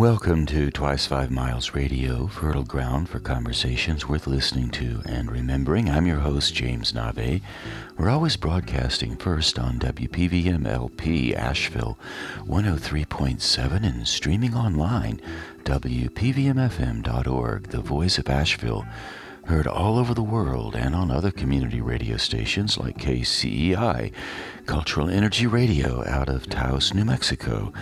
Welcome to Twice Five Miles Radio, fertile ground for conversations worth listening to and remembering. I'm your host, James Nave. We're always broadcasting first on WPVM LP Asheville 103.7 and streaming online, WPVMFM.org, the voice of Asheville heard all over the world and on other community radio stations like KCEI, Cultural Energy Radio out of Taos, New Mexico.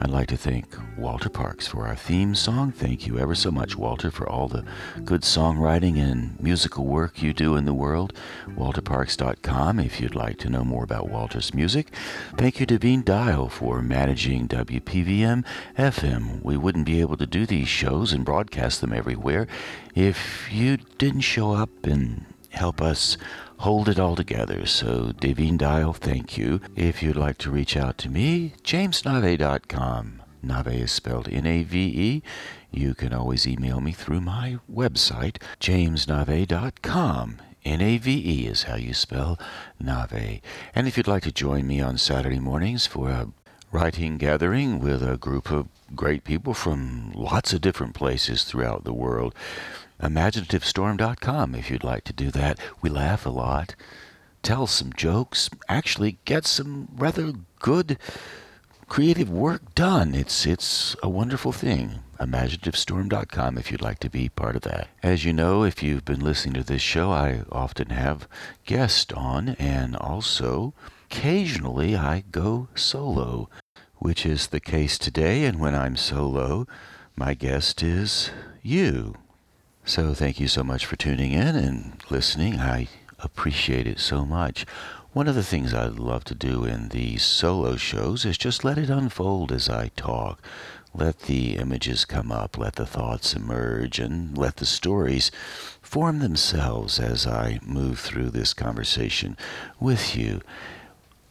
I'd like to thank Walter Parks for our theme song. Thank you ever so much, Walter, for all the good songwriting and musical work you do in the world. WalterParks.com if you'd like to know more about Walter's music. Thank you to Devine Dial for managing WPVM FM. We wouldn't be able to do these shows and broadcast them everywhere if you didn't show up and help us hold it all together. So, Devine Dial, thank you. If you'd like to reach out to me, jamesnave.com. Nave is spelled N A V E. You can always email me through my website, jamesnave.com. N A V E is how you spell Nave. And if you'd like to join me on Saturday mornings for a writing gathering with a group of great people from lots of different places throughout the world, imaginativestorm.com if you'd like to do that. We laugh a lot, tell some jokes, actually get some rather good creative work done. It's it's a wonderful thing. imaginativestorm.com if you'd like to be part of that. As you know, if you've been listening to this show, I often have guests on and also occasionally I go solo, which is the case today and when I'm solo, my guest is you. So thank you so much for tuning in and listening. I appreciate it so much. One of the things I love to do in these solo shows is just let it unfold as I talk. Let the images come up, let the thoughts emerge, and let the stories form themselves as I move through this conversation with you.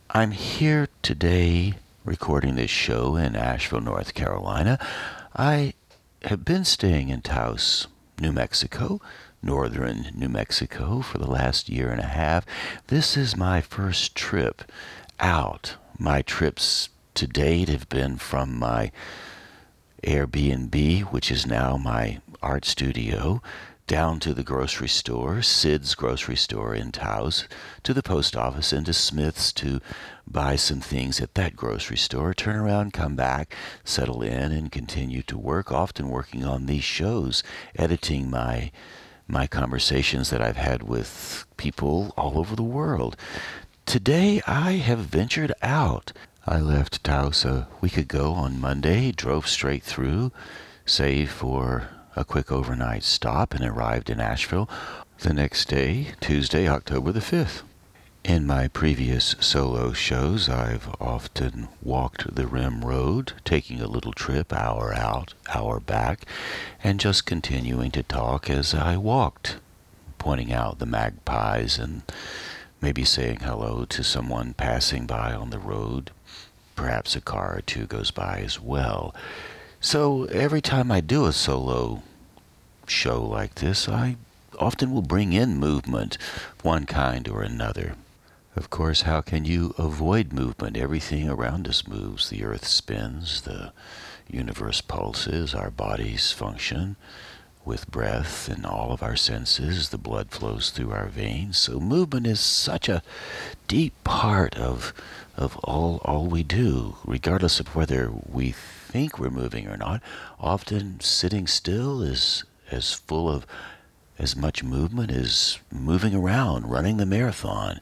I'm here today recording this show in Asheville, North Carolina. I have been staying in Taos New Mexico, northern New Mexico, for the last year and a half. This is my first trip out. My trips to date have been from my Airbnb, which is now my art studio, down to the grocery store, Cid's grocery store in Taos, to the post office, and to Smith's to buy some things at that grocery store, turn around, come back, settle in, and continue to work, often working on these shows, editing my my conversations that I've had with people all over the world. Today I have ventured out. I left Taos a week ago on Monday, drove straight through, save for a quick overnight stop, and arrived in Asheville the next day, Tuesday, October the 5th. In my previous solo shows, I've often walked the Rim Road, taking a little trip, hour out, hour back, and just continuing to talk as I walked, pointing out the magpies and maybe saying hello to someone passing by on the road. Perhaps a car or two goes by as well. So every time I do a solo show like this, I often will bring in movement one kind or another. Of course, how can you avoid movement? Everything around us moves. The earth spins, the universe pulses, our bodies function with breath and all of our senses. The blood flows through our veins. So movement is such a deep part of of all all we do, regardless of whether we think we're moving or not. Often sitting still is as full of as much movement as moving around, running the marathon.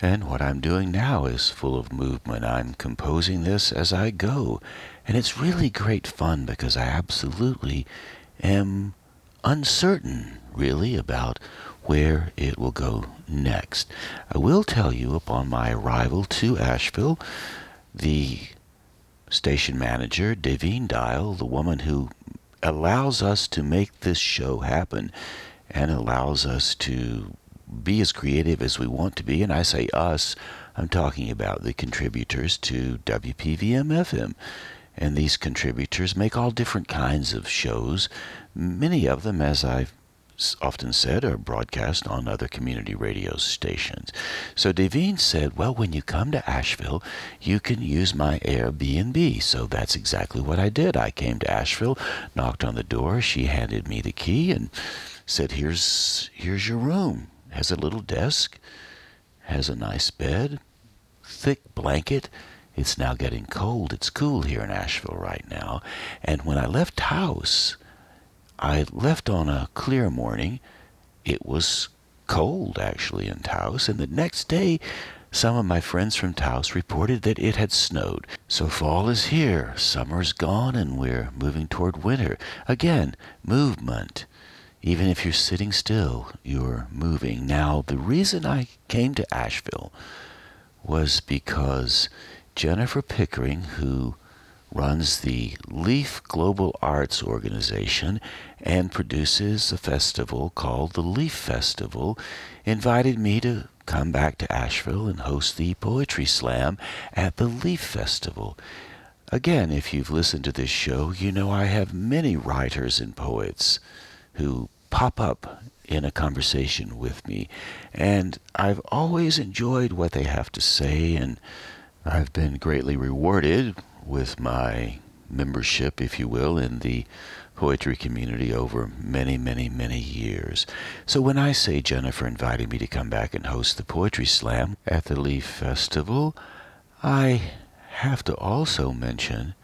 And what I'm doing now is full of movement. I'm composing this as I go. And it's really great fun because I absolutely am uncertain, really, about where it will go next. I will tell you upon my arrival to Asheville, the station manager, Devine Dial, the woman who allows us to make this show happen and allows us to be as creative as we want to be. And I say us, I'm talking about the contributors to WPVM FM. And these contributors make all different kinds of shows. Many of them, as I've often said, are broadcast on other community radio stations. So Devine said, Well, when you come to Asheville, you can use my Airbnb. So that's exactly what I did. I came to Asheville, knocked on the door, she handed me the key, and said, Here's, here's your room. Has a little desk, has a nice bed, thick blanket. It's now getting cold. It's cool here in Asheville right now. And when I left Taos, I left on a clear morning. It was cold actually in Taos, and the next day some of my friends from Taos reported that it had snowed. So fall is here, summer's gone, and we're moving toward winter. Again, movement. Even if you're sitting still, you're moving. Now, the reason I came to Asheville was because Jennifer Pickering, who runs the Leaf Global Arts Organization and produces a festival called the Leaf Festival, invited me to come back to Asheville and host the Poetry Slam at the Leaf Festival. Again, if you've listened to this show, you know I have many writers and poets who pop up in a conversation with me, and I've always enjoyed what they have to say, and I've been greatly rewarded with my membership, if you will, in the poetry community over many, many, many years. So when I say Jennifer invited me to come back and host the Poetry Slam at the Leaf Festival, I have to also mention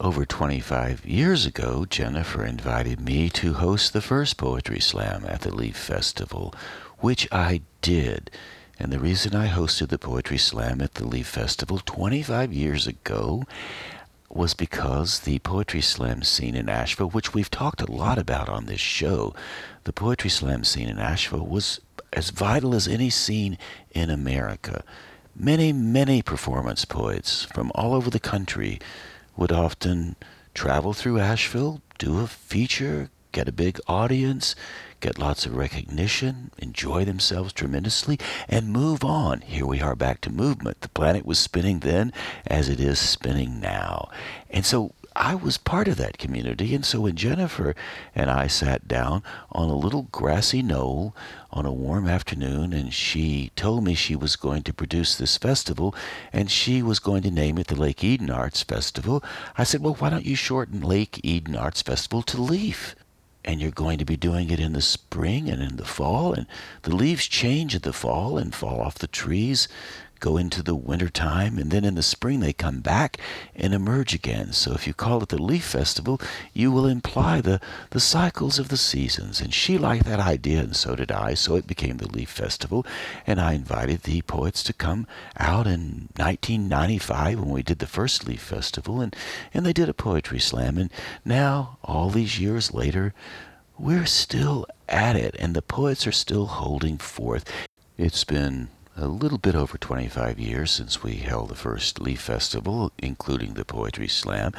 over 25 years ago, Jennifer invited me to host the first Poetry Slam at the Leaf Festival, which I did. And the reason I hosted the Poetry Slam at the Leaf Festival 25 years ago was because the Poetry Slam scene in Asheville, which we've talked a lot about on this show, the Poetry Slam scene in Asheville was as vital as any scene in America. Many, many performance poets from all over the country would often travel through Asheville, do a feature, get a big audience, get lots of recognition, enjoy themselves tremendously, and move on. Here we are back to movement. The planet was spinning then as it is spinning now. And so I was part of that community. And so when Jennifer and I sat down on a little grassy knoll on a warm afternoon, and she told me she was going to produce this festival and she was going to name it the Lake Eden Arts Festival, I said, Well, why don't you shorten Lake Eden Arts Festival to LEAF? And you're going to be doing it in the spring and in the fall and the leaves change in the fall and fall off the trees go into the winter time and then in the spring they come back and emerge again. So if you call it the leaf festival you will imply the, the cycles of the seasons. And she liked that idea and so did i. So it became the leaf festival and i invited the poets to come out in 1995 when we did the first leaf festival and, and they did a poetry slam. And now all these years later we're still at it and the poets are still holding forth. It's been a little bit over 25 years since we held the first Leaf Festival, including the Poetry Slam.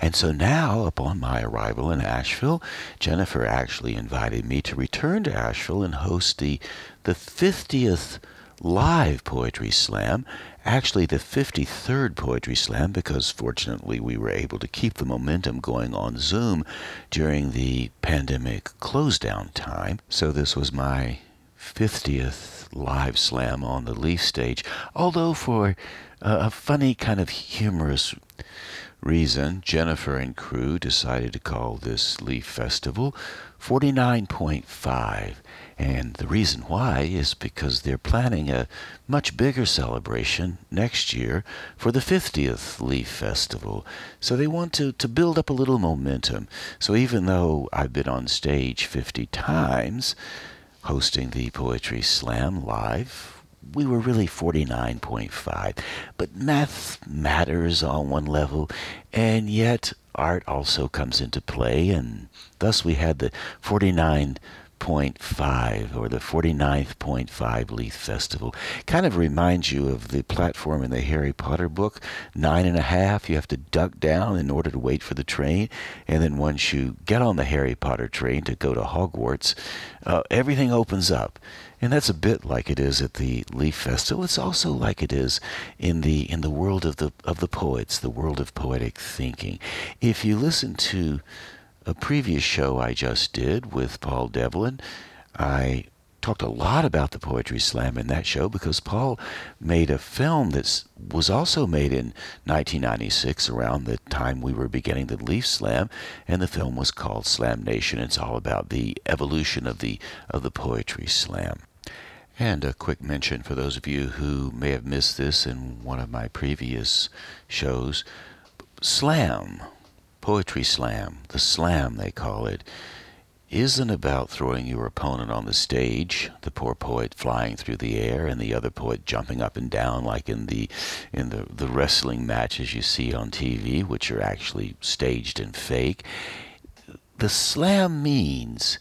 And so now, upon my arrival in Asheville, Jennifer actually invited me to return to Asheville and host the, the 50th live Poetry Slam. Actually, the 53rd Poetry Slam, because fortunately we were able to keep the momentum going on Zoom during the pandemic close down time. So this was my 50th live slam on the Leaf stage, although for a funny kind of humorous reason, Jennifer and crew decided to call this Leaf Festival 49.5. And the reason why is because they're planning a much bigger celebration next year for the 50th Leaf Festival. So they want to, to build up a little momentum. So even though I've been on stage 50 times, hosting the Poetry Slam live. We were really 49.5, but math matters on one level, and yet art also comes into play, and thus we had the 49 49.5 or the 49th.5 Leaf Festival. Kind of reminds you of the platform in the Harry Potter book. Nine and a half, you have to duck down in order to wait for the train. And then once you get on the Harry Potter train to go to Hogwarts, uh, everything opens up. And that's a bit like it is at the Leaf Festival. It's also like it is in the in the world of the of the poets, the world of poetic thinking. If you listen to a previous show I just did with Paul Devlin, I talked a lot about the Poetry Slam in that show because Paul made a film that was also made in 1996 around the time we were beginning the Leaf Slam, and the film was called Slam Nation. It's all about the evolution of the of the Poetry Slam. And a quick mention for those of you who may have missed this in one of my previous shows Slam, Poetry Slam, the Slam they call it, isn't about throwing your opponent on the stage, the poor poet flying through the air and the other poet jumping up and down like in the in the, the wrestling matches you see on TV, which are actually staged and fake. The slam means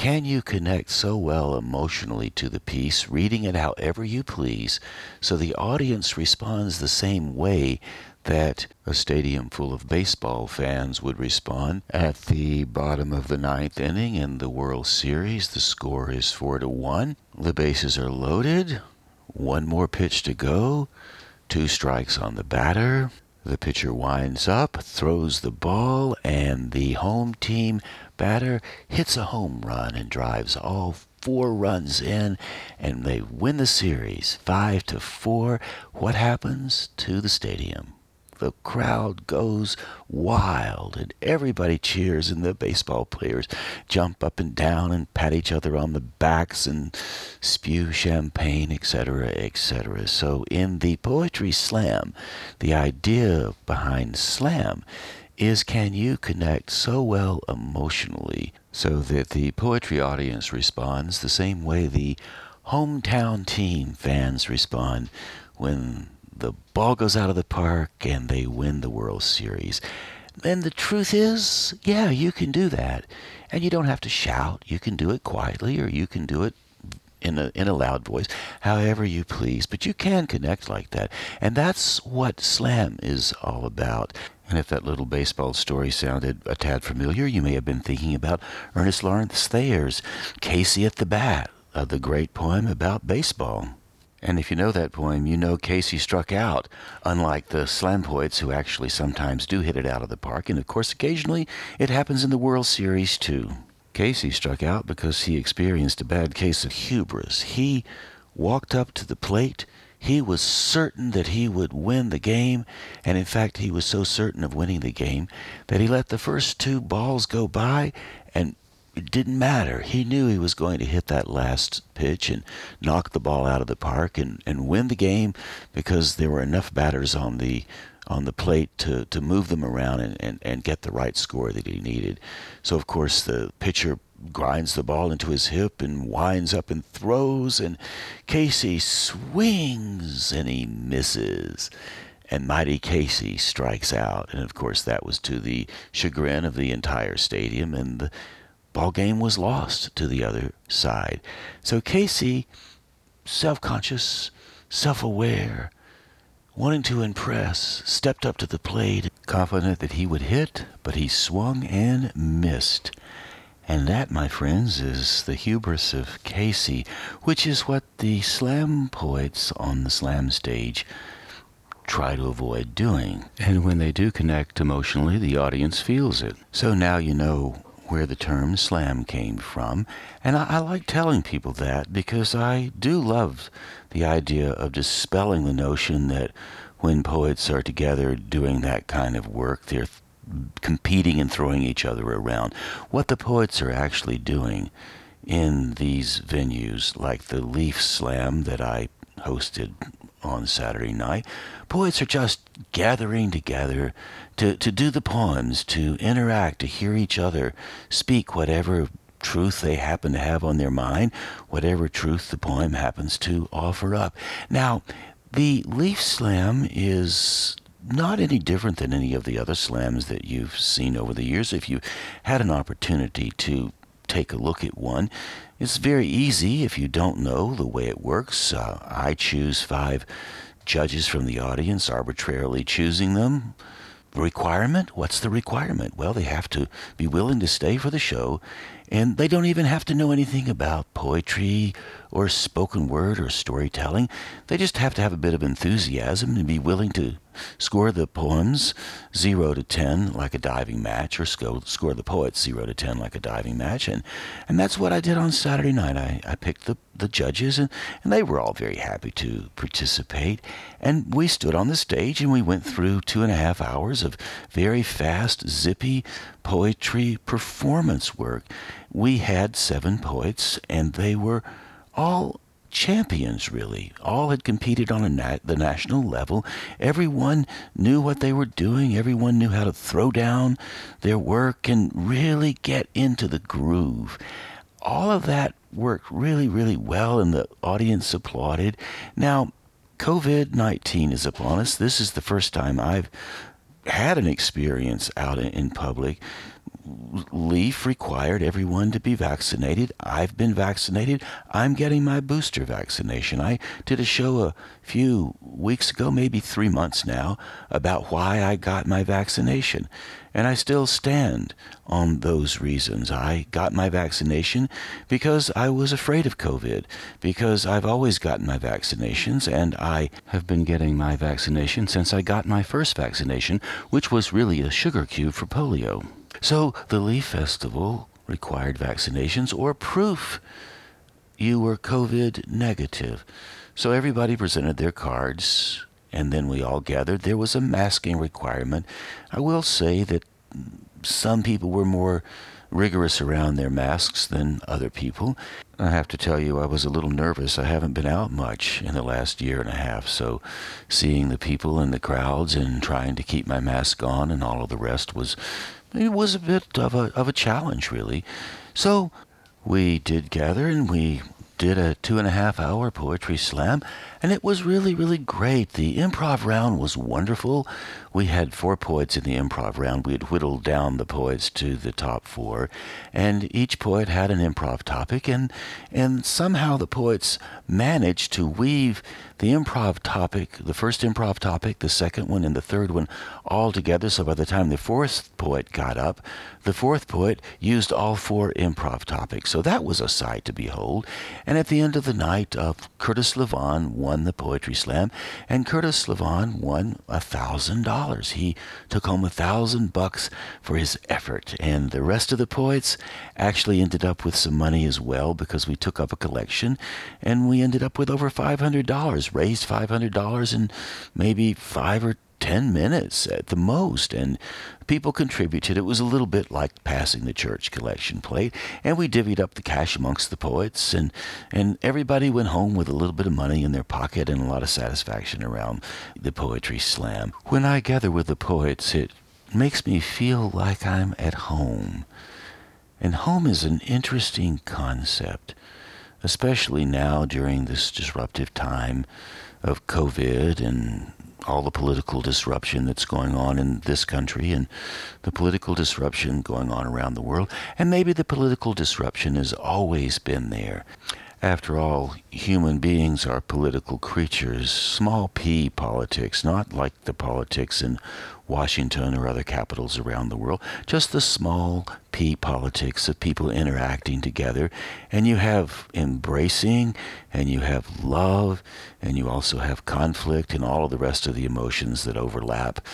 can you connect so well emotionally to the piece, reading it however you please, so the audience responds the same way that a stadium full of baseball fans would respond at the bottom of the ninth inning in the World Series. The score is four to one. The bases are loaded. One more pitch to go. Two strikes on the batter. The pitcher winds up, throws the ball, and the home team batter hits a home run and drives all four runs in, and they win the series five to four. What happens to the stadium? The crowd goes wild and everybody cheers and the baseball players jump up and down and pat each other on the backs and spew champagne etc etc so in the poetry slam the idea behind slam is can you connect so well emotionally so that the poetry audience responds the same way the hometown team fans respond when the ball goes out of the park and they win the World Series. And the truth is, yeah, you can do that. And you don't have to shout. You can do it quietly or you can do it in a in a loud voice, however you please. But you can connect like that. And that's what slam is all about. And if that little baseball story sounded a tad familiar, you may have been thinking about Ernest Lawrence Thayer's Casey at the Bat, uh, the great poem about baseball. And if you know that poem, you know Casey struck out, unlike the slam poets who actually sometimes do hit it out of the park. And of course, occasionally it happens in the World Series too. Casey struck out because he experienced a bad case of hubris. He walked up to the plate. He was certain that he would win the game, and in fact, he was so certain of winning the game that he let the first two balls go by and it didn't matter. He knew he was going to hit that last pitch and knock the ball out of the park and, and win the game because there were enough batters on the on the plate to, to move them around and, and, and get the right score that he needed. So of course the pitcher grinds the ball into his hip and winds up and throws and Casey swings and he misses and mighty Casey strikes out. And of course, that was to the chagrin of the entire stadium and the ball game was lost to the other side. So Casey, self conscious, self aware, wanting to impress, stepped up to the plate, confident that he would hit, but he swung and missed. And that, my friends, is the hubris of Casey, which is what the slam poets on the slam stage try to avoid doing. And when they do connect emotionally, the audience feels it. So now you know where the term slam came from. And I, I, like telling people that because I do love the idea of dispelling the notion that when poets are together doing that kind of work, they're th- competing and throwing each other around. What the poets are actually doing in these venues, like the Leaf Slam that I hosted on Saturday night, poets are just gathering together to, to do the poems, to interact, to hear each other speak whatever truth they happen to have on their mind, whatever truth the poem happens to offer up. Now, the Leaf Slam is not any different than any of the other slams that you've seen over the years. If you had an opportunity to take a look at one, it's very easy if you don't know the way it works. Uh, I choose five judges from the audience, arbitrarily choosing them requirement? What's the requirement? Well, they have to be willing to stay for the show, and they don't even have to know anything about poetry or spoken word or storytelling. They just have to have a bit of enthusiasm and be willing to score the poems 0 to 10 like a diving match or score, the poets 0 to 10 like a diving match. And, and that's what I did on Saturday night. I, I picked the, the judges, and, and they were all very happy to participate. And we stood on the stage and we went through two and a half hours of very fast, zippy poetry performance work. We had seven poets, and they were all champions, really. All had competed on nat- the national level. Everyone knew what they were doing. Everyone knew how to throw down their work and really get into the groove. All of that worked really, really well, and the audience applauded. Now, COVID 19 is upon us. This is the first time I've had an experience out in public Leaf required everyone to be vaccinated. I've been vaccinated. I'm getting my booster vaccination. I did a show a few weeks ago, maybe three months now, about why I got my vaccination. And I still stand on those reasons. I got my vaccination because I was afraid of COVID, because I've always gotten my vaccinations, and I have been getting my vaccination since I got my first vaccination, which was really a sugar cube for polio. So the Leaf Festival required vaccinations or proof you were COVID negative. So everybody presented their cards, and then we all gathered. There was a masking requirement. I will say that some people were more rigorous around their masks than other people. I have to tell you, I was a little nervous. I haven't been out much in the last year and a half, so seeing the people in the crowds and trying to keep my mask on and all of the rest was it was a bit of a of a challenge, really. So we did gather and we did a two and a half hour poetry slam, and it was really, really great. The improv round was wonderful. We had four poets in the improv round. We had whittled down the poets to the top four, and each poet had an improv topic, and and somehow the poets managed to weave the improv topic, the first improv topic, the second one, and the third one all together. So by the time the fourth poet got up, the fourth poet used all four improv topics. So that was a sight to behold. And at the end of the night, uh, Curtis Levon won the Poetry Slam, and Curtis Levon won a thousand dollars. He took home a thousand bucks for his effort, and the rest of the poets actually ended up with some money as well because we took up a collection, and we ended up with over five hundred dollars raised $500 in maybe five or 10 minutes at the most. And people contributed. It was a little bit like passing the church collection plate. And we divvied up the cash amongst the poets. And, and everybody went home with a little bit of money in their pocket and a lot of satisfaction around the poetry slam. When I gather with the poets, it makes me feel like I'm at home. And home is an interesting concept especially now during this disruptive time of COVID and all the political disruption that's going on in this country and the political disruption going on around the world. And maybe the political disruption has always been there. After all, human beings are political creatures, small p politics, not like the politics in Washington or other capitals around the world, just the small p politics of people interacting together. And you have embracing, and you have love, and you also have conflict, and all of the rest of the emotions that overlap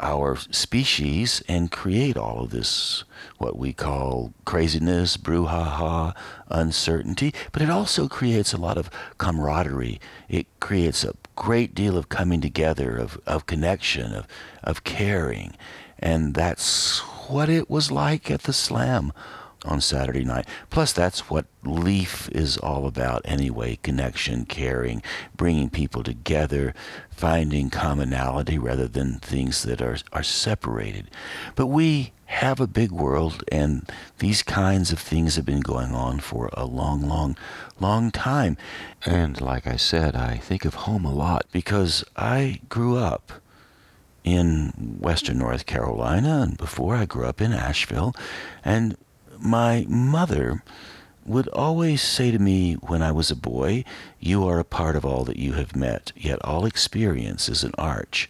our species and create all of this, what we call craziness, brouhaha, uncertainty, but it also creates a lot of camaraderie. It creates a great deal of coming together, of, of connection, of, of caring. And that's what it was like at the slam on Saturday night. Plus, that's what Leaf is all about anyway connection, caring, bringing people together, finding commonality rather than things that are, are separated. But we have a big world, and these kinds of things have been going on for a long, long, long time. And like I said, I think of home a lot because I grew up in western North Carolina, and before I grew up in Asheville, and my mother would always say to me when I was a boy, You are a part of all that you have met, yet all experience is an arch,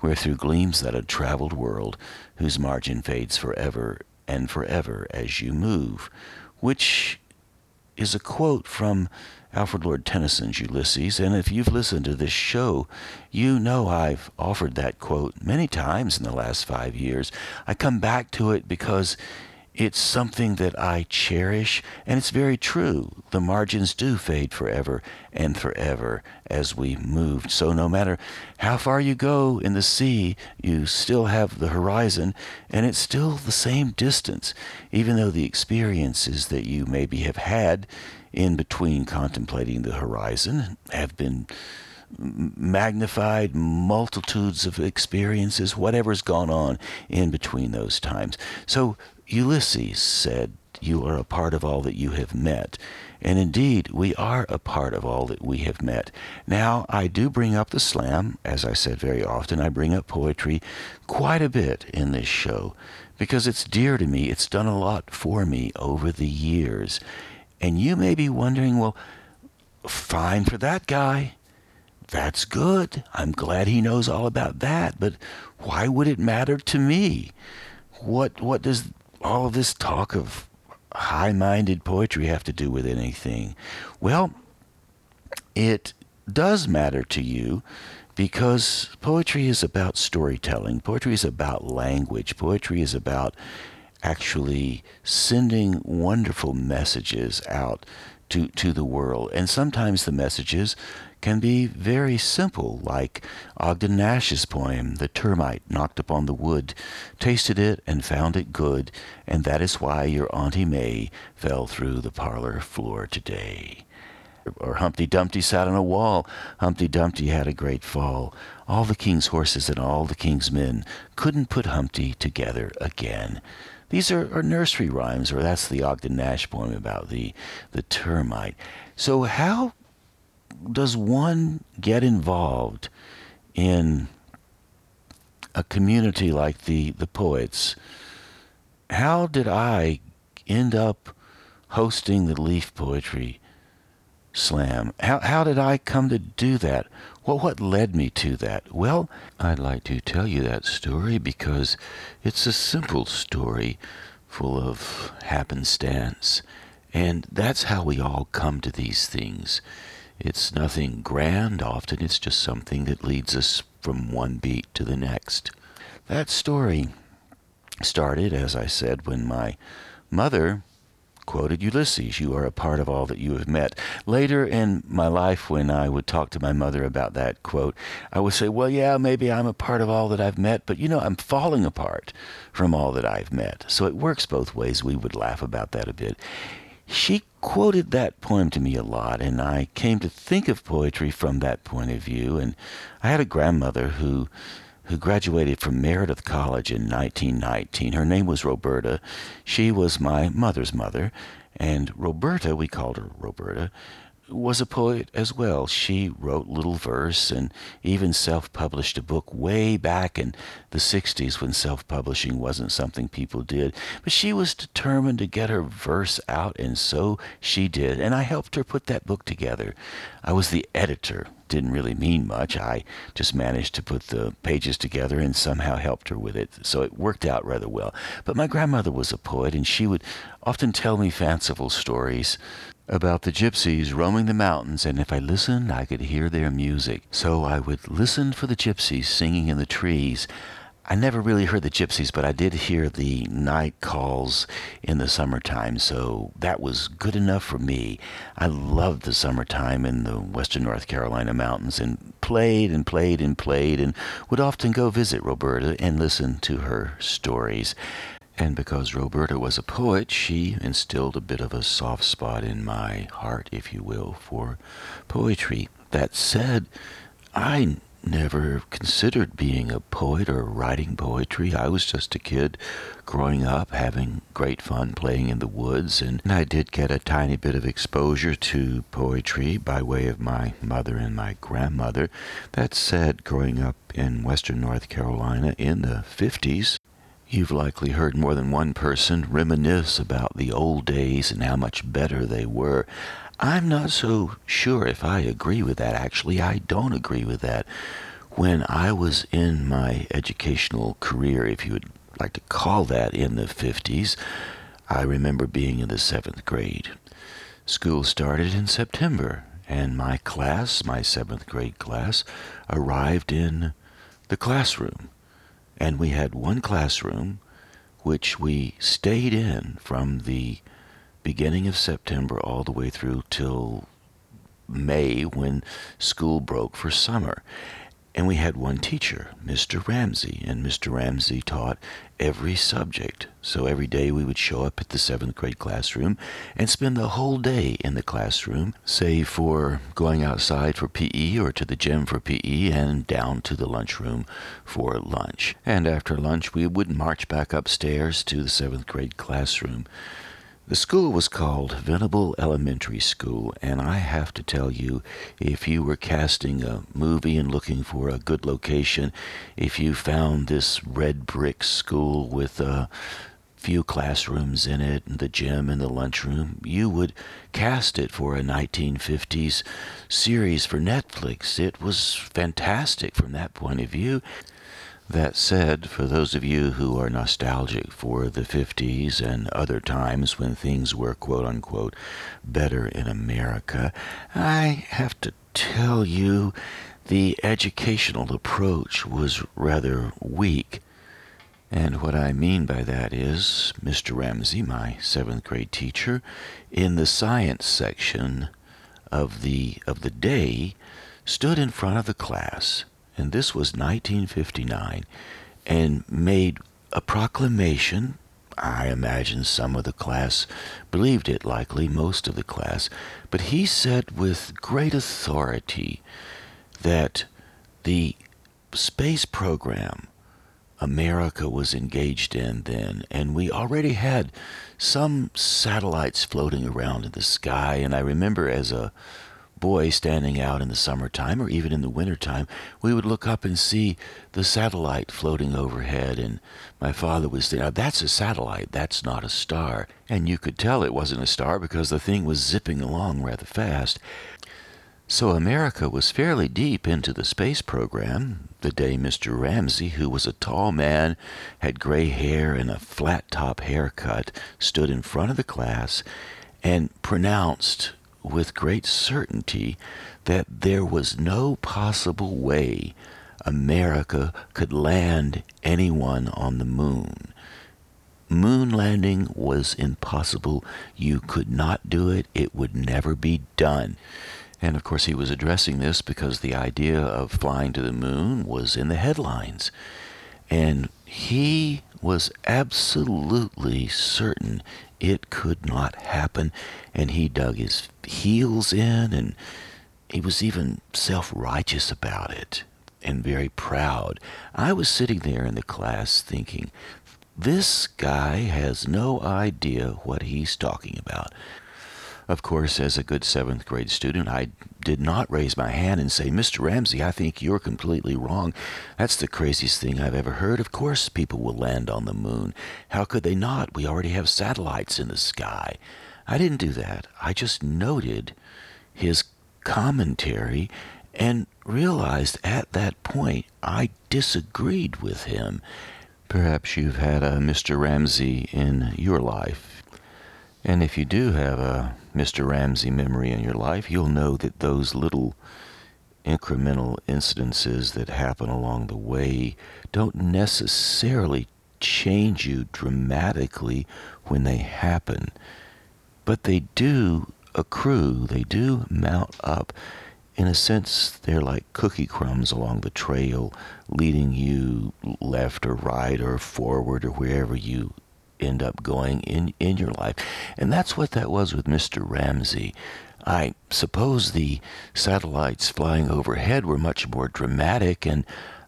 where through gleams that untraveled world, whose margin fades forever and forever as you move, which is a quote from Alfred Lord Tennyson's Ulysses, and if you've listened to this show, you know I've offered that quote many times in the last five years. I come back to it because it's something that I cherish, and it's very true. The margins do fade forever and forever as we move. So, no matter how far you go in the sea, you still have the horizon, and it's still the same distance, even though the experiences that you maybe have had in between contemplating the horizon have been magnified multitudes of experiences, whatever's gone on in between those times. So Ulysses said, You are a part of all that you have met. And indeed, we are a part of all that we have met. Now, I do bring up the slam, as I said very often. I bring up poetry quite a bit in this show because it's dear to me. It's done a lot for me over the years. And you may be wondering, well, fine for that guy. That's good. I'm glad he knows all about that. But why would it matter to me? What what does all of this talk of high minded poetry have to do with anything? Well, it does matter to you because poetry is about storytelling, poetry is about language, poetry is about actually sending wonderful messages out to, to the world. And sometimes the messages can be very simple, like Ogden Nash's poem, The Termite Knocked Upon the Wood, tasted it and found it good, and that is why your Auntie May fell through the parlor floor today. Or Humpty Dumpty sat on a wall. Humpty Dumpty had a great fall. All the king's horses and all the king's men couldn't put Humpty together again. These are, are, nursery rhymes, or that's the Ogden Nash poem about the, the termite. So, how does one get involved in a community like the, the poets? How did I end up hosting the Leaf Poetry Slam? How, how did I come to do that? Well, what led me to that? Well, I'd like to tell you that story because it's a simple story full of happenstance. And that's how we all come to these things. It's nothing grand, often it's just something that leads us from one beat to the next. That story started, as I said, when my mother quoted Ulysses, You are a part of all that you have met. Later in my life, when I would talk to my mother about that quote, I would say, Well, yeah, maybe I'm a part of all that I've met, but you know, I'm falling apart from all that I've met. So it works both ways. We would laugh about that a bit. She quoted that poem to me a lot, and I came to think of poetry from that point of view. And I had a grandmother who who graduated from Meredith College in 1919. Her name was Roberta. She was my mother's mother, and Roberta, we called her Roberta, was a poet as well. She wrote little verse and even self published a book way back in the 60s when self publishing wasn't something people did. But she was determined to get her verse out, and so she did. And I helped her put that book together. I was the editor. Didn't really mean much. I just managed to put the pages together and somehow helped her with it. So it worked out rather well. But my grandmother was a poet, and she would often tell me fanciful stories about the gypsies roaming the mountains, and if I listened, I could hear their music. So I would listen for the gypsies singing in the trees. I never really heard the gypsies, but I did hear the night calls in the summertime, so that was good enough for me. I loved the summertime in the western North Carolina mountains and played and played and played and would often go visit Roberta and listen to her stories. And because Roberta was a poet, she instilled a bit of a soft spot in my heart, if you will, for poetry. That said, I never considered being a poet or writing poetry. I was just a kid growing up, having great fun playing in the woods, and I did get a tiny bit of exposure to poetry by way of my mother and my grandmother. That said, growing up in western North Carolina in the 50s, You've likely heard more than one person reminisce about the old days and how much better they were. I'm not so sure if I agree with that. Actually, I don't agree with that. When I was in my educational career, if you would like to call that, in the 50s, I remember being in the seventh grade. School started in September, and my class, my seventh grade class, arrived in the classroom. And we had one classroom which we stayed in from the beginning of September all the way through till May when school broke for summer. And we had one teacher, Mr. Ramsey, and Mr. Ramsey taught every subject. So every day we would show up at the seventh grade classroom and spend the whole day in the classroom, save for going outside for PE or to the gym for PE and down to the lunchroom for lunch. And after lunch, we would march back upstairs to the seventh grade classroom. The school was called Venable Elementary School, and I have to tell you, if you were casting a movie and looking for a good location, if you found this red brick school with a few classrooms in it, and the gym and the lunchroom, you would cast it for a 1950s series for Netflix. It was fantastic from that point of view. That said, for those of you who are nostalgic for the 50s and other times when things were quote unquote better in America, I have to tell you the educational approach was rather weak. And what I mean by that is, Mr. Ramsey, my seventh grade teacher, in the science section of the, of the day, stood in front of the class and this was 1959, and made a proclamation. I imagine some of the class believed it, likely most of the class, but he said with great authority that the space program America was engaged in then, and we already had some satellites floating around in the sky. And I remember as a boy standing out in the summertime or even in the wintertime, we would look up and see the satellite floating overhead. And my father would say, Now that's a satellite, that's not a star. And you could tell it wasn't a star because the thing was zipping along rather fast. So America was fairly deep into the space program the day Mr. Ramsey, who was a tall man, had gray hair and a flat top haircut, stood in front of the class and pronounced with great certainty that there was no possible way America could land anyone on the moon. Moon landing was impossible. You could not do it. It would never be done. And of course, he was addressing this because the idea of flying to the moon was in the headlines. And he was absolutely certain it could not happen. And he dug his heels in and he was even self righteous about it and very proud. I was sitting there in the class thinking, this guy has no idea what he's talking about. Of course, as a good seventh grade student, I did not raise my hand and say, Mr. Ramsey, I think you're completely wrong. That's the craziest thing I've ever heard. Of course, people will land on the moon. How could they not? We already have satellites in the sky. I didn't do that. I just noted his commentary and realized at that point I disagreed with him. Perhaps you've had a Mr. Ramsey in your life. And if you do have a Mr. Ramsey memory in your life, you'll know that those little incremental incidences that happen along the way don't necessarily change you dramatically when they happen, but they do accrue, they do mount up. In a sense, they're like cookie crumbs along the trail, leading you left or right or forward or wherever you end up going in, in your life. And that's what that was with Mr. Ramsey. I suppose the satellites flying overhead were much more dramatic, and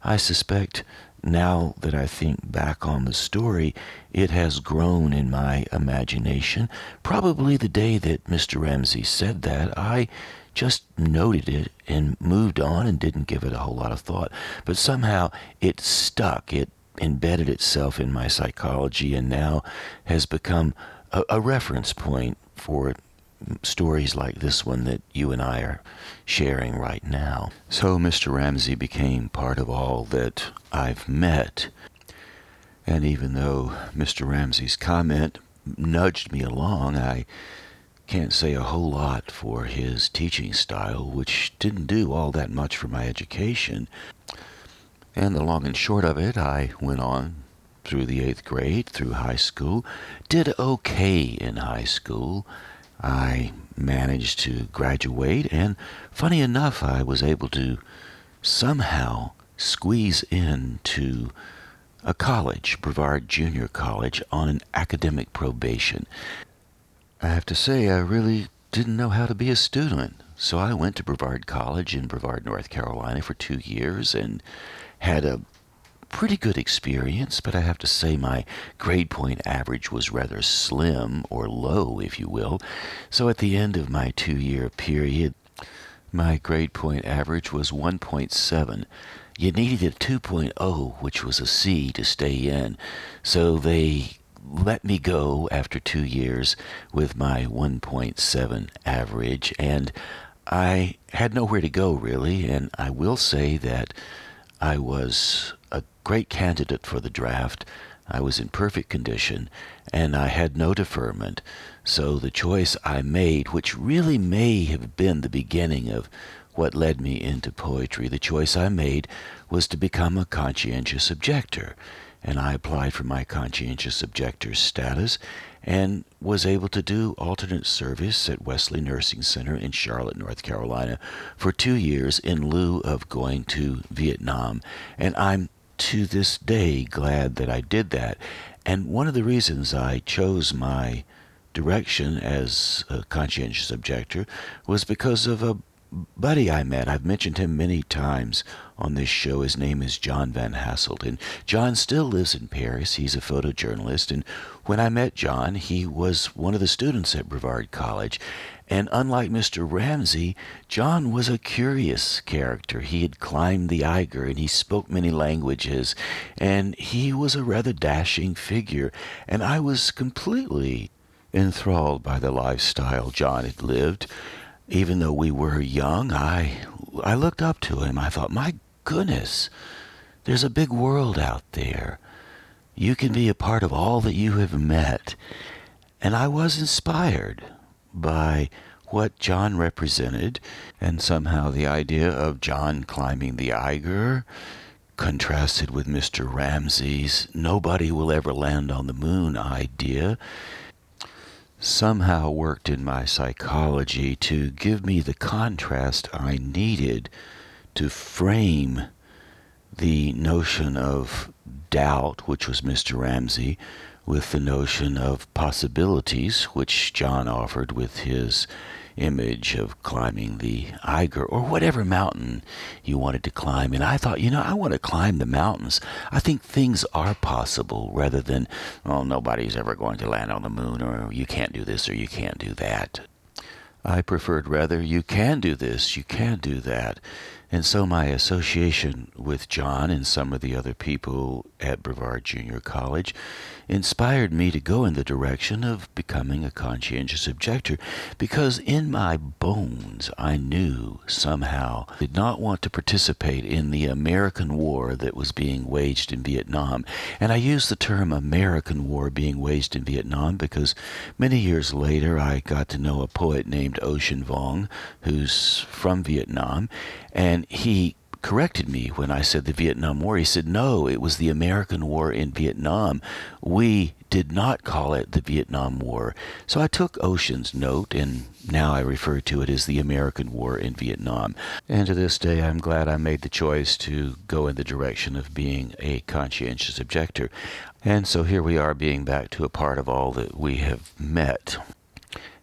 I suspect now that I think back on the story, it has grown in my imagination. Probably the day that Mr. Ramsey said that, I just noted it and moved on and didn't give it a whole lot of thought. But somehow it stuck. It embedded itself in my psychology and now has become a, a reference point for stories like this one that you and I are sharing right now. So Mr. Ramsey became part of all that I've met. And even though Mr. Ramsey's comment nudged me along, I can't say a whole lot for his teaching style, which didn't do all that much for my education. And the long and short of it, I went on through the eighth grade, through high school, did okay in high school. I managed to graduate, and funny enough, I was able to somehow squeeze into a college, Brevard Junior College, on an academic probation. I have to say, I really didn't know how to be a student. So I went to Brevard College in Brevard, North Carolina for two years and had a pretty good experience, but I have to say my grade point average was rather slim or low, if you will. So at the end of my two year period, my grade point average was 1.7. You needed a 2.0, which was a C, to stay in. So they let me go after two years with my 1.7 average, and I had nowhere to go really. And I will say that I was a great candidate for the draft. I was in perfect condition, and I had no deferment. So the choice I made, which really may have been the beginning of what led me into poetry, the choice I made was to become a conscientious objector. And I applied for my conscientious objector status and was able to do alternate service at Wesley Nursing Center in Charlotte, North Carolina for two years in lieu of going to Vietnam. And I'm to this day glad that I did that. And one of the reasons I chose my direction as a conscientious objector was because of a buddy I met. I've mentioned him many times on this show. His name is John Van Hasselt. And John still lives in Paris. He's a photojournalist. And when I met John, he was one of the students at Brevard College. And unlike Mr. Ramsey, John was a curious character. He had climbed the Eiger and he spoke many languages, and he was a rather dashing figure. And I was completely enthralled by the lifestyle John had lived even though we were young, I I looked up to him. I thought, my goodness, there's a big world out there. You can be a part of all that you have met. And I was inspired by what John represented, and somehow the idea of John climbing the Eiger contrasted with Mr. Ramsey's nobody will ever land on the moon idea somehow worked in my psychology to give me the contrast I needed to frame the notion of doubt, which was Mr. Ramsey, with the notion of possibilities, which John offered with his image of climbing the Eiger or whatever mountain you wanted to climb. And I thought, you know, I want to climb the mountains. I think things are possible rather than, oh, nobody's ever going to land on the moon or you can't do this or you can't do that. I preferred rather, you can do this, you can do that. And so my association with John and some of the other people at Brevard Junior College inspired me to go in the direction of becoming a conscientious objector because in my bones I knew somehow I did not want to participate in the American war that was being waged in Vietnam. And I use the term American war being waged in Vietnam because many years later I got to know a poet named Ocean Vuong who's from Vietnam and he corrected me when I said the Vietnam War. He said, no, it was the American War in Vietnam. We did not call it the Vietnam War. So I took Ocean's note, and now I refer to it as the American War in Vietnam. And to this day, I'm glad I made the choice to go in the direction of being a conscientious objector. And so here we are being back to a part of all that we have met.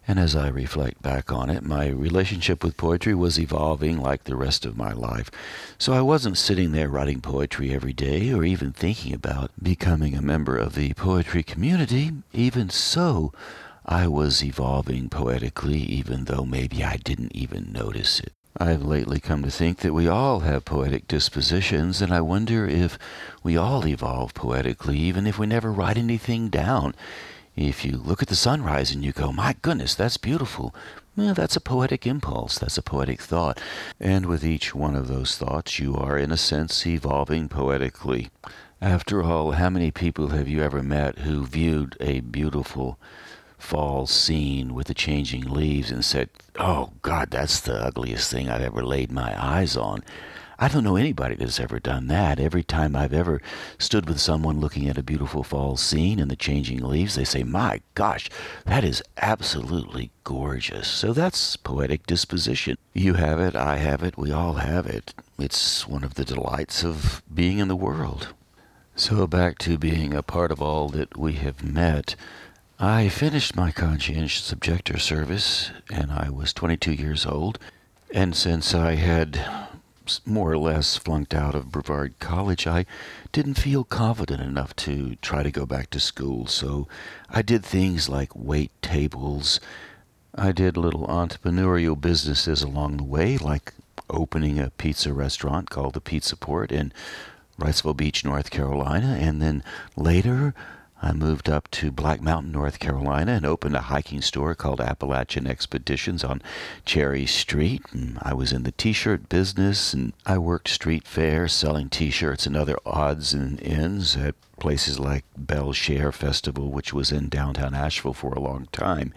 And as I reflect back on it, my relationship with poetry was evolving like the rest of my life. So I wasn't sitting there writing poetry every day or even thinking about becoming a member of the poetry community. Even so, I was evolving poetically, even though maybe I didn't even notice it. I've lately come to think that we all have poetic dispositions, and I wonder if we all evolve poetically, even if we never write anything down. If you look at the sunrise and you go, my goodness, that's beautiful, well, that's a poetic impulse, that's a poetic thought. And with each one of those thoughts, you are, in a sense, evolving poetically. After all, how many people have you ever met who viewed a beautiful fall scene with the changing leaves and said, Oh, God, that's the ugliest thing I've ever laid my eyes on. I don't know anybody that's ever done that. Every time I've ever stood with someone looking at a beautiful fall scene and the changing leaves, they say, My gosh, that is absolutely gorgeous. So that's poetic disposition. You have it, I have it, we all have it. It's one of the delights of being in the world. So back to being a part of all that we have met. I finished my conscientious objector service and I was 22 years old. And since I had more or less flunked out of Brevard College, I didn't feel confident enough to try to go back to school. So I did things like wait tables. I did little entrepreneurial businesses along the way, like opening a pizza restaurant called the Pizza Port in Wrightsville Beach, North Carolina. And then later, I moved up to Black Mountain, North Carolina, and opened a hiking store called Appalachian Expeditions on Cherry Street. And I was in the t-shirt business, and I worked street fair selling t-shirts and other odds and ends at places like Bele Chere Festival, which was in downtown Asheville for a long time.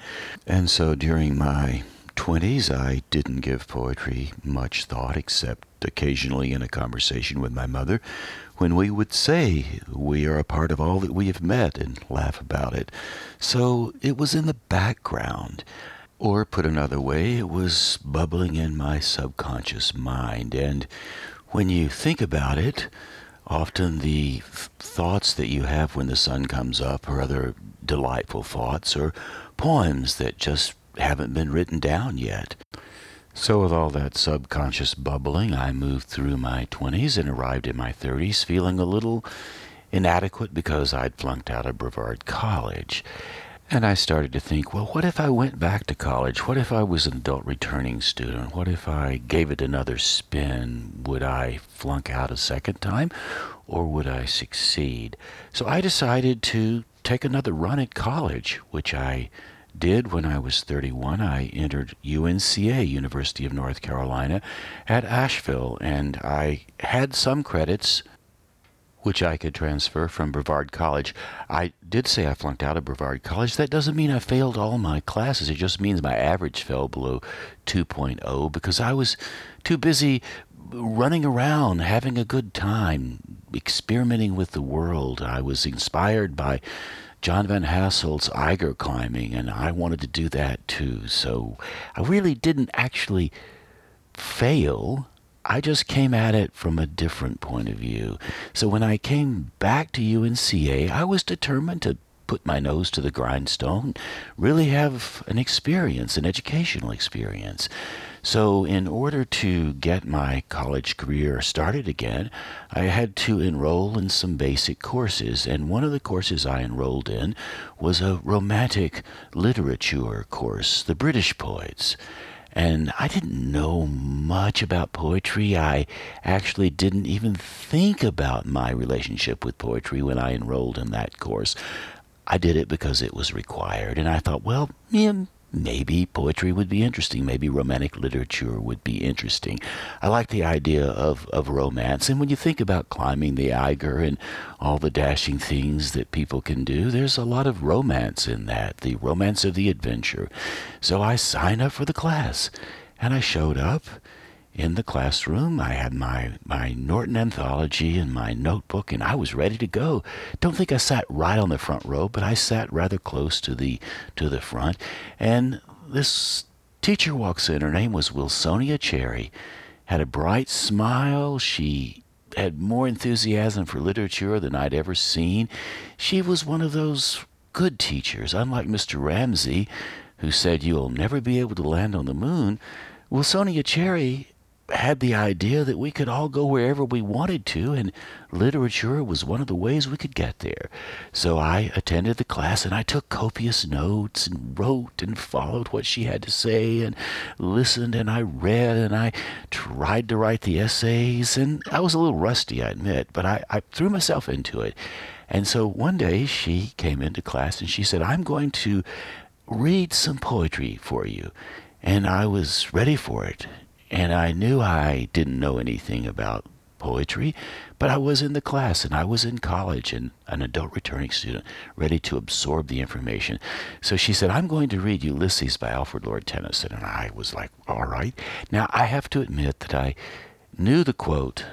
And so during my 20s, I didn't give poetry much thought except occasionally in a conversation with my mother when we would say we are a part of all that we have met and laugh about it. So it was in the background. Or, put another way, it was bubbling in my subconscious mind. And when you think about it, often the thoughts that you have when the sun comes up are other delightful thoughts or poems that just haven't been written down yet. So, with all that subconscious bubbling, I moved through my 20s and arrived in my 30s feeling a little inadequate because I'd flunked out of Brevard College. And I started to think, well, what if I went back to college? What if I was an adult returning student? What if I gave it another spin? Would I flunk out a second time or would I succeed? So I decided to take another run at college, which I did when I was 31. I entered UNCA, University of North Carolina, at Asheville, and I had some credits which I could transfer from Brevard College. I did say I flunked out of Brevard College. That doesn't mean I failed all my classes. It just means my average fell below 2.0 because I was too busy running around, having a good time, experimenting with the world. I was inspired by John Van Hasselt's Eiger climbing, and I wanted to do that too. So I really didn't actually fail. I just came at it from a different point of view. So when I came back to UNCA, I was determined to put my nose to the grindstone, really have an experience, an educational experience. So, in order to get my college career started again, I had to enroll in some basic courses. And one of the courses I enrolled in was a romantic literature course, the British poets. And I didn't know much about poetry. I actually didn't even think about my relationship with poetry when I enrolled in that course. I did it because it was required. And I thought, well, yeah, maybe poetry would be interesting. Maybe romantic literature would be interesting. I like the idea of, of romance. And when you think about climbing the Eiger and all the dashing things that people can do, there's a lot of romance in that, the romance of the adventure. So I signed up for the class and I showed up in the classroom. I had my, my Norton anthology and my notebook, and I was ready to go. Don't think I sat right on the front row, but I sat rather close to the to the front. And this teacher walks in. Her name was Wilsonia Cherry. Had a bright smile. She had more enthusiasm for literature than I'd ever seen. She was one of those good teachers, unlike Mr. Ramsey, who said you'll never be able to land on the moon. Wilsonia Cherry had the idea that we could all go wherever we wanted to, and literature was one of the ways we could get there. So I attended the class and I took copious notes and wrote and followed what she had to say and listened and I read and I tried to write the essays. And I was a little rusty, I admit, but I, I threw myself into it. And so one day she came into class and she said, I'm going to read some poetry for you. And I was ready for it and I knew I didn't know anything about poetry, but I was in the class and I was in college and an adult returning student ready to absorb the information. So she said, I'm going to read Ulysses by Alfred Lord Tennyson. And I was like, all right. Now, I have to admit that I knew the quote,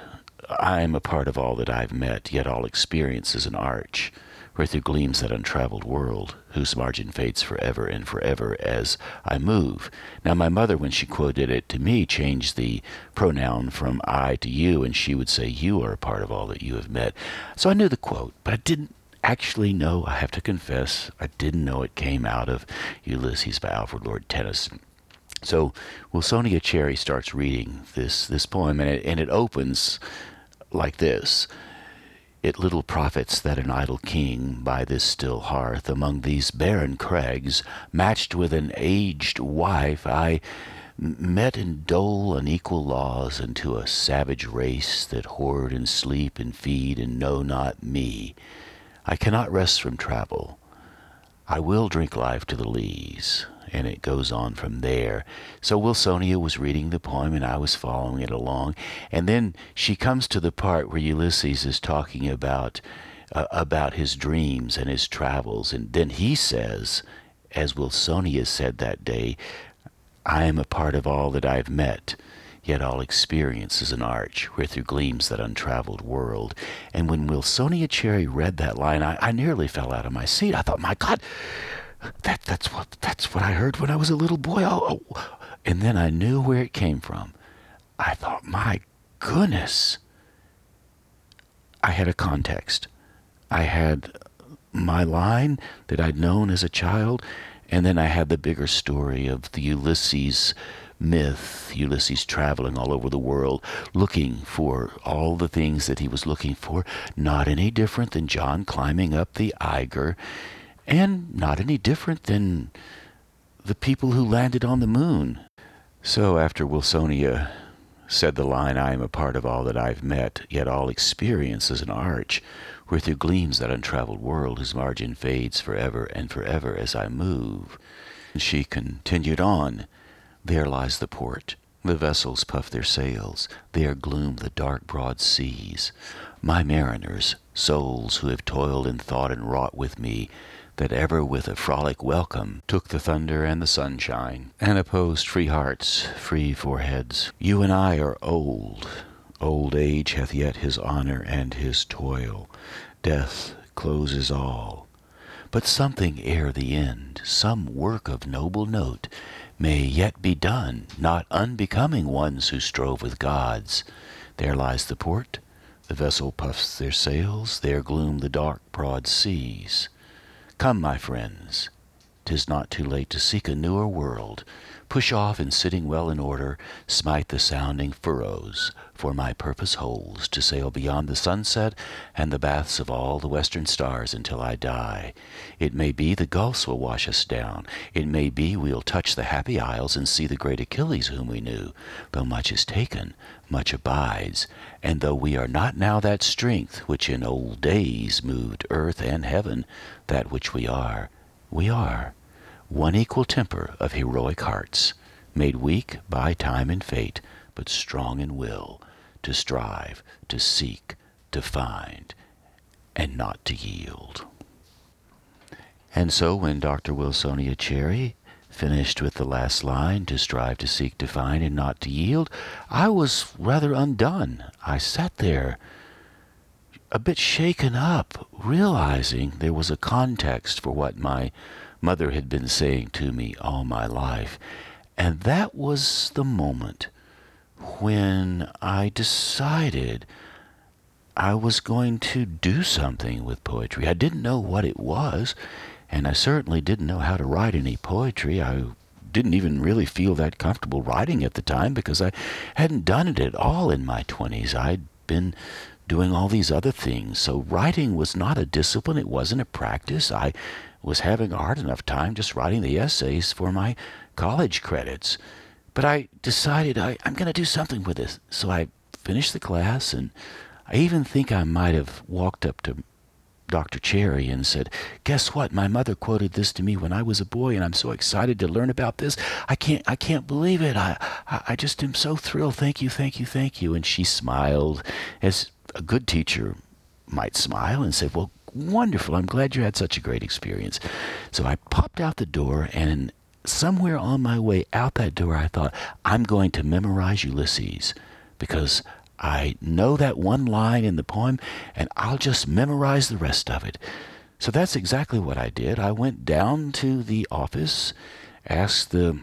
I am a part of all that I've met, yet all experience is an arch where through gleams that untraveled world, whose margin fades forever and forever as I move. Now, my mother, when she quoted it to me, changed the pronoun from I to you, and she would say, You are a part of all that you have met. So I knew the quote, but I didn't actually know, I have to confess, I didn't know it came out of Ulysses by Alfred Lord Tennyson. So Wilsonia Cherry starts reading this, this poem, and it, and it opens like this. It little profits that an idle king by this still hearth among these barren crags, matched with an aged wife, I met and dole unequal laws unto a savage race that hoard and sleep and feed and know not me. I cannot rest from travel. I will drink life to the lees and it goes on from there. So Wilsonia was reading the poem and I was following it along. And then she comes to the part where Ulysses is talking about uh, about his dreams and his travels and then he says as Wilsonia said that day, I am a part of all that I've met. Yet all experience is an arch where through gleams that untraveled world. And when Wilsonia Cherry read that line, I, I nearly fell out of my seat. I thought, my God, that that's what that's what I heard when I was a little boy. Oh, oh, and then I knew where it came from. I thought, my goodness. I had a context. I had my line that I'd known as a child, and then I had the bigger story of the Ulysses myth, Ulysses traveling all over the world, looking for all the things that he was looking for, not any different than John climbing up the Eiger and not any different than the people who landed on the moon. So after Wilsonia said the line, I am a part of all that I've met, yet all experience is an arch, where through gleams that untraveled world whose margin fades forever and forever as I move. And she continued on, There lies the port. The vessels puff their sails, there gloom the dark broad seas. My mariners, souls who have toiled and thought and wrought with me, that ever with a frolic welcome took the thunder and the sunshine, and opposed free hearts, free foreheads. You and I are old. Old age hath yet his honor and his toil. Death closes all. But something ere the end, some work of noble note, may yet be done, not unbecoming ones who strove with gods. There lies the port. The vessel puffs their sails, there gloom the dark broad seas. Come, my friends, 'tis not too late to seek a newer world. Push off and sitting well in order, smite the sounding furrows, for my purpose holds to sail beyond the sunset and the baths of all the western stars until I die. It may be the gulfs will wash us down. It may be we'll touch the happy isles and see the great Achilles whom we knew. Though much is taken, much abides, and though we are not now that strength which in old days moved earth and heaven, that which we are, we are, one equal temper of heroic hearts, made weak by time and fate, but strong in will, to strive, to seek, to find, and not to yield. And so when Dr. Wilsonia Cherry finished with the last line, to strive, to seek, to find, and not to yield, I was rather undone. I sat there a bit shaken up, realizing there was a context for what my mother had been saying to me all my life. And that was the moment when I decided I was going to do something with poetry. I didn't know what it was, and I certainly didn't know how to write any poetry. I didn't even really feel that comfortable writing at the time because I hadn't done it at all in my 20s. I'd been doing all these other things. So writing was not a discipline, it wasn't a practice. I was having a hard enough time just writing the essays for my college credits. But I decided I, I'm going to do something with this. So I finished the class, and I even think I might have walked up to Dr. Cherry and said, "Guess what? My mother quoted this to me when I was a boy, and I'm so excited to learn about this. I can't, I can't believe it. I, I just am so thrilled. Thank you, thank you, thank you." And she smiled, as a good teacher might smile, and say, "Well, wonderful. I'm glad you had such a great experience." So I popped out the door, and somewhere on my way out that door, I thought, "I'm going to memorize Ulysses." Because I know that one line in the poem, and I'll just memorize the rest of it. So that's exactly what I did. I went down to the office, asked the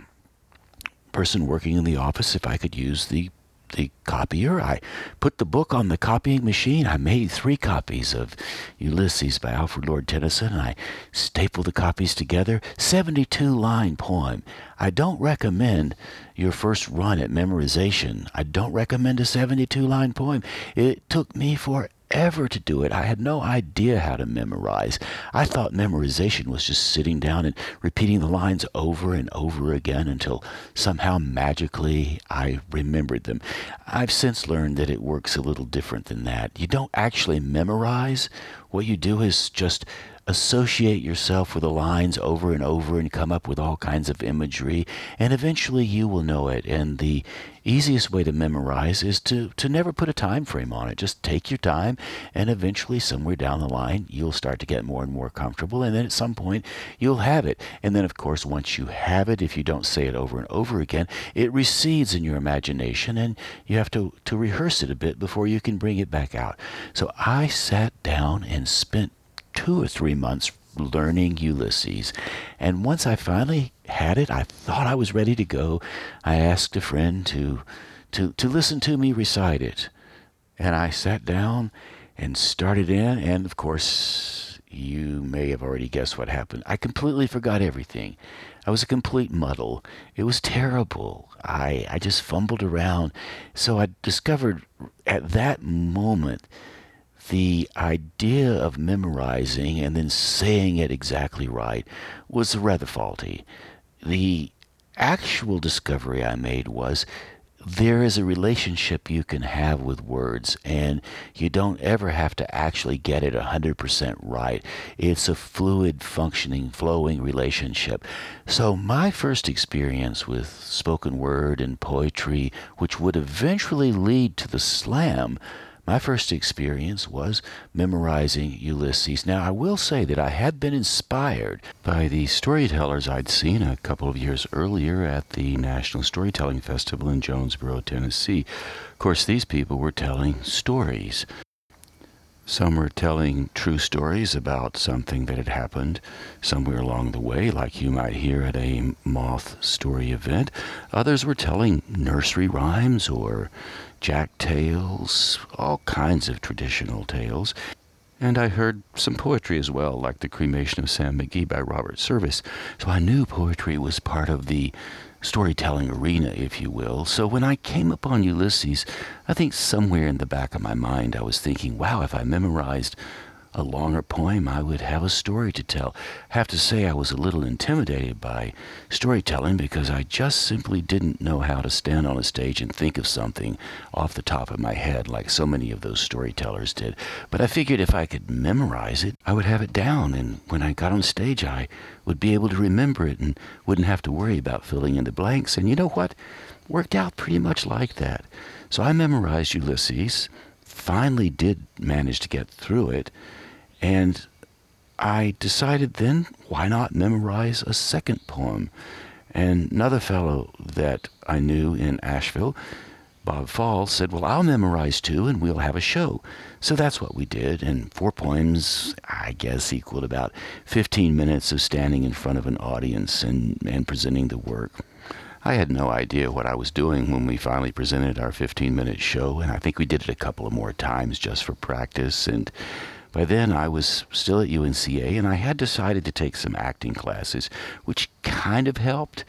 person working in the office if I could use the the copier. I put the book on the copying machine. I made three copies of Ulysses by Alfred Lord Tennyson, and I stapled the copies together. 72 line poem. I don't recommend your first run at memorization. I don't recommend a 72 line poem. It took me for ever to do it. I had no idea how to memorize. I thought memorization was just sitting down and repeating the lines over and over again until somehow magically I remembered them. I've since learned that it works a little different than that. You don't actually memorize. What you do is just associate yourself with the lines over and over and come up with all kinds of imagery, and eventually you will know it. And the easiest way to memorize is to, to never put a time frame on it. Just take your time, and eventually, somewhere down the line, you'll start to get more and more comfortable, and then at some point, you'll have it. And then, of course, once you have it, if you don't say it over and over again, it recedes in your imagination, and you have to, to rehearse it a bit before you can bring it back out. So I sat down and spent two or three months learning Ulysses. And once I finally had it, I thought I was ready to go. I asked a friend to, to, to listen to me recite it. And I sat down and started in, and of course, you may have already guessed what happened. I completely forgot everything. I was a complete muddle. It was terrible. I, I just fumbled around. So I discovered at that moment the idea of memorizing and then saying it exactly right was rather faulty. The actual discovery I made was there is a relationship you can have with words, and you don't ever have to actually get it 100% right. It's a fluid, functioning, flowing relationship. So, my first experience with spoken word and poetry, which would eventually lead to the slam, my first experience was memorizing Ulysses. Now, I will say that I had been inspired by the storytellers I'd seen a couple of years earlier at the National Storytelling Festival in Jonesborough, Tennessee. Of course, these people were telling stories. Some were telling true stories about something that had happened somewhere along the way, like you might hear at a moth story event. Others were telling nursery rhymes or jack tales, all kinds of traditional tales. And I heard some poetry as well, like The Cremation of Sam McGee by Robert Service. So I knew poetry was part of the storytelling arena, if you will. So when I came upon Ulysses, I think somewhere in the back of my mind I was thinking, wow, if I memorized a longer poem, I would have a story to tell. Have to say, I was a little intimidated by storytelling because I just simply didn't know how to stand on a stage and think of something off the top of my head like so many of those storytellers did. But I figured if I could memorize it, I would have it down, and when I got on stage, I would be able to remember it and wouldn't have to worry about filling in the blanks. And you know what? Worked out pretty much like that. So I memorized Ulysses, finally did manage to get through it and I decided then, why not memorize a second poem? And another fellow that I knew in Asheville, Bob Falls, said, Well, I'll memorize two and we'll have a show. So that's what we did. And four poems, I guess, equaled about 15 minutes of standing in front of an audience and, and presenting the work. I had no idea what I was doing when we finally presented our 15 minute show, and I think we did it a couple of more times just for practice. And by then, I was still at UNCA and I had decided to take some acting classes, which kind of helped.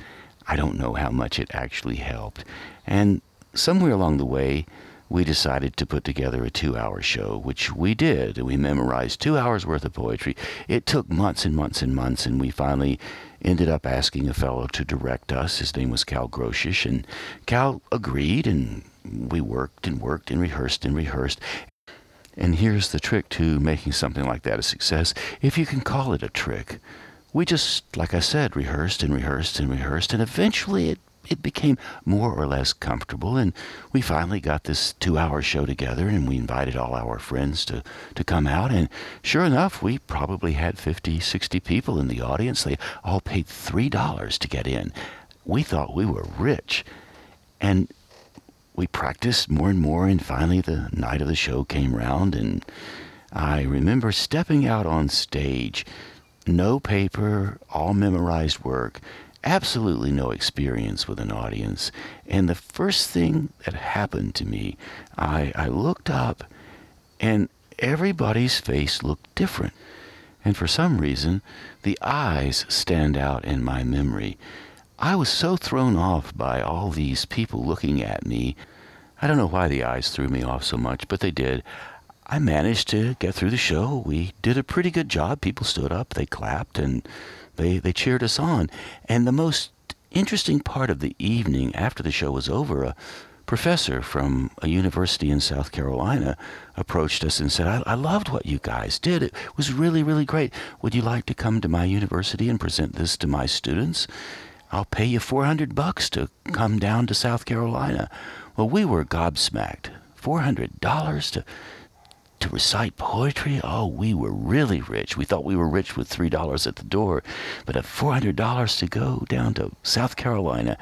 I don't know how much it actually helped. And somewhere along the way, we decided to put together a two hour show, which we did. We memorized two hours worth of poetry. It took months and months and months, and we finally ended up asking a fellow to direct us. His name was Cal Groshish, and Cal agreed, and we worked and worked and rehearsed and rehearsed. And here's the trick to making something like that a success, if you can call it a trick. We just, like I said, rehearsed and rehearsed and rehearsed, and eventually it it became more or less comfortable and we finally got this two hour show together and we invited all our friends to, to come out and sure enough we probably had 50 60 people in the audience. They all paid three dollars to get in. We thought we were rich. And we practiced more and more, and finally the night of the show came round, and I remember stepping out on stage, no paper, all memorized work, absolutely no experience with an audience. And the first thing that happened to me, I, I looked up, and everybody's face looked different. And for some reason, the eyes stand out in my memory. I was so thrown off by all these people looking at me. I don't know why the eyes threw me off so much, but they did. I managed to get through the show. We did a pretty good job. People stood up, they clapped, and they, they cheered us on. And the most interesting part of the evening after the show was over, a professor from a university in South Carolina approached us and said, I, I loved what you guys did. It was really, really great. Would you like to come to my university and present this to my students? I'll pay you 400 bucks to come down to South Carolina. Well, we were gobsmacked. $400 to to recite poetry? Oh, we were really rich. We thought we were rich with $3 at the door, but at $400 to go down to South Carolina.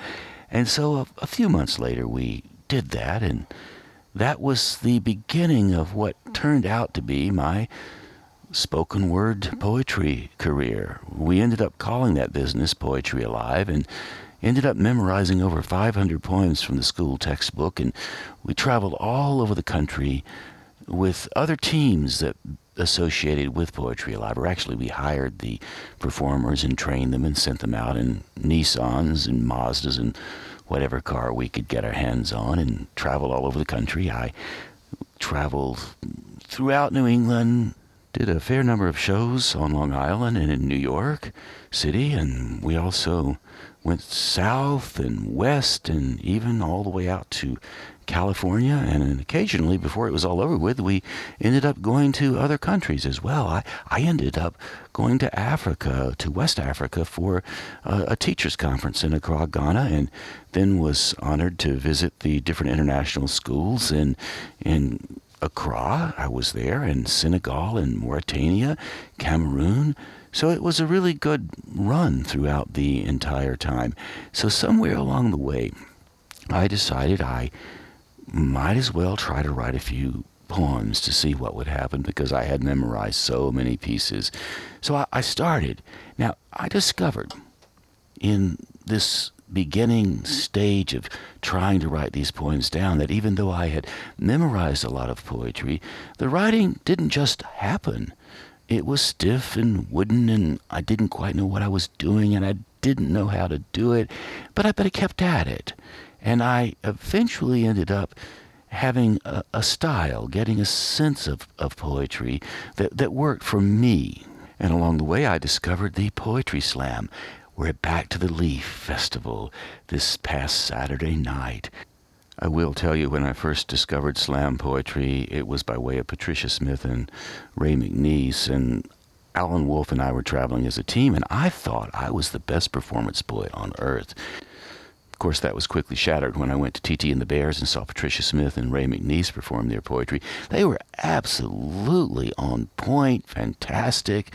And so a, a few months later, we did that, and that was the beginning of what turned out to be my spoken word poetry career. We ended up calling that business Poetry Alive and ended up memorizing over 500 poems from the school textbook. And we traveled all over the country with other teams that associated with Poetry Alive. Or actually, we hired the performers and trained them and sent them out in Nissans and Mazdas and whatever car we could get our hands on and traveled all over the country. I traveled throughout New England, did a fair number of shows on Long Island and in New York City, and we also went south and west and even all the way out to California. And occasionally, before it was all over with, we ended up going to other countries as well. I, I ended up going to Africa, to West Africa, for a, a teachers' conference in Accra, Ghana, and then was honored to visit the different international schools in, in Accra, I was there, and Senegal and Mauritania, Cameroon. So it was a really good run throughout the entire time. So somewhere along the way, I decided I might as well try to write a few poems to see what would happen because I had memorized so many pieces. So I, I started. Now, I discovered in this beginning stage of trying to write these poems down that even though I had memorized a lot of poetry, the writing didn't just happen. It was stiff and wooden, and I didn't quite know what I was doing, and I didn't know how to do it, but I, but I kept at it. And I eventually ended up having a, a style, getting a sense of, of poetry that, that worked for me. And along the way, I discovered the Poetry Slam, we're Back to the Leaf Festival this past Saturday night. I will tell you, when I first discovered slam poetry, it was by way of Patricia Smith and Ray McNiece, and Allan Wolf and I were traveling as a team, and I thought I was the best performance poet on earth. Of course, that was quickly shattered when I went to TT and the Bears and saw Patricia Smith and Ray McNiece perform their poetry. They were absolutely on point, fantastic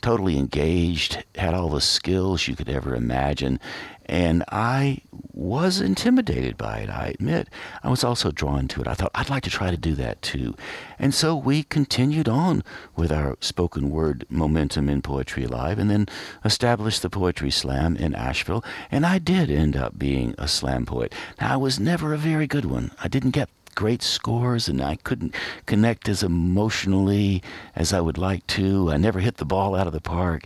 totally engaged, had all the skills you could ever imagine. And I was intimidated by it, I admit. I was also drawn to it. I thought, I'd like to try to do that too. And so we continued on with our spoken word momentum in Poetry Alive and then established the Poetry Slam in Asheville. And I did end up being a slam poet. Now, I was never a very good one. I didn't get great scores and I couldn't connect as emotionally as I would like to. I never hit the ball out of the park.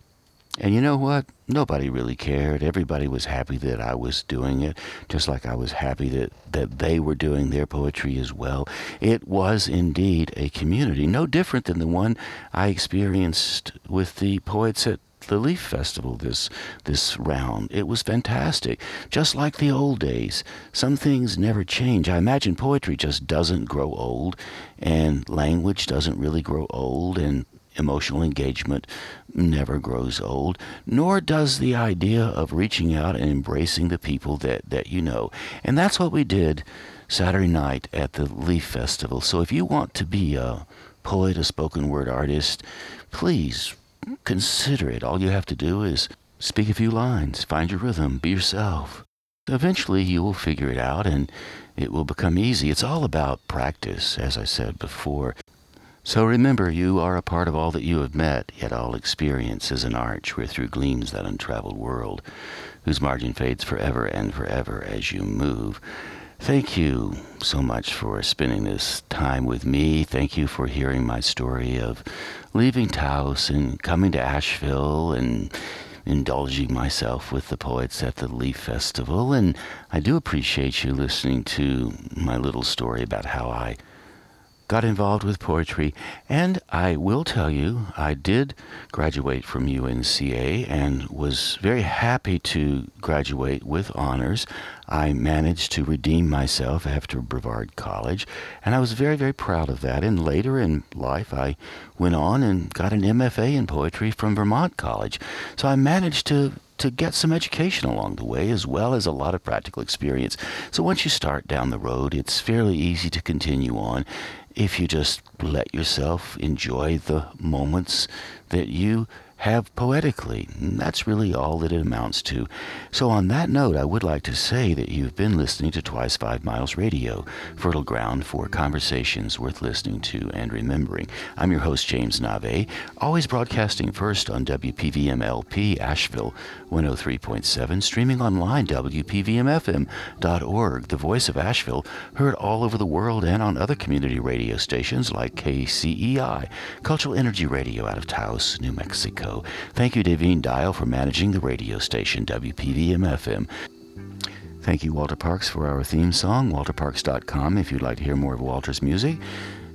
And you know what? Nobody really cared. Everybody was happy that I was doing it, just like I was happy that, that they were doing their poetry as well. It was indeed a community, no different than the one I experienced with the poets at the Leaf Festival this this round. It was fantastic, just like the old days. Some things never change. I imagine poetry just doesn't grow old, and language doesn't really grow old, and emotional engagement never grows old, nor does the idea of reaching out and embracing the people that, that you know. And that's what we did Saturday night at the Leaf Festival. So if you want to be a poet, a spoken word artist, please consider it. All you have to do is speak a few lines, find your rhythm, be yourself. Eventually, you will figure it out and it will become easy. It's all about practice, as I said before. So remember, you are a part of all that you have met, yet all experience is an arch where through gleams that untraveled world, whose margin fades forever and forever as you move. Thank you so much for spending this time with me. Thank you for hearing my story of leaving Taos and coming to Asheville and indulging myself with the poets at the Leaf Festival. And I do appreciate you listening to my little story about how I got involved with poetry. And I will tell you, I did graduate from UNCA and was very happy to graduate with honors. I managed to redeem myself after Brevard College, and I was very, very proud of that. And later in life, I went on and got an MFA in poetry from Vermont College. So I managed to to get some education along the way as well as a lot of practical experience. So once you start down the road, it's fairly easy to continue on if you just let yourself enjoy the moments that you have poetically. And that's really all that it amounts to. So, on that note, I would like to say that you've been listening to Twice Five Miles Radio, fertile ground for conversations worth listening to and remembering. I'm your host, James Nave, always broadcasting first on WPVMLP Asheville 103.7, streaming online, WPVMFM.org, the voice of Asheville, heard all over the world and on other community radio stations like KCEI, Cultural Energy Radio out of Taos, New Mexico. Thank you, Davine Dial, for managing the radio station WPVM FM. Thank you, Walter Parks, for our theme song, walterparks.com, if you'd like to hear more of Walter's music.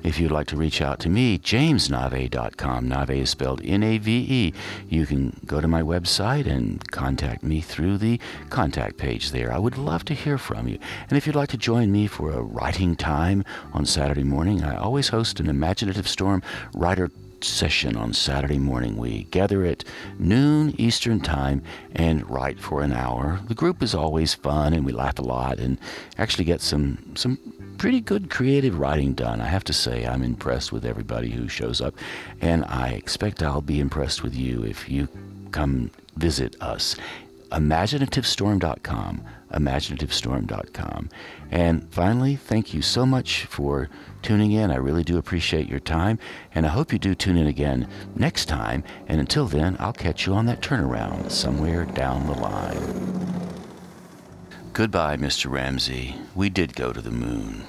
If you'd like to reach out to me, jamesnave.com. Nave is spelled N A V E. You can go to my website and contact me through the contact page there. I would love to hear from you. And if you'd like to join me for a writing time on Saturday morning, I always host an Imaginative Storm writer session on Saturday morning. We gather at noon Eastern Time and write for an hour. The group is always fun and we laugh a lot and actually get some some pretty good creative writing done. I have to say I'm impressed with everybody who shows up and I expect I'll be impressed with you if you come visit us. imaginativestorm.com imaginativestorm.com. And finally, thank you so much for tuning in. I really do appreciate your time, and I hope you do tune in again next time. And until then, I'll catch you on that turnaround somewhere down the line. Goodbye, Mr. Ramsey. We did go to the moon.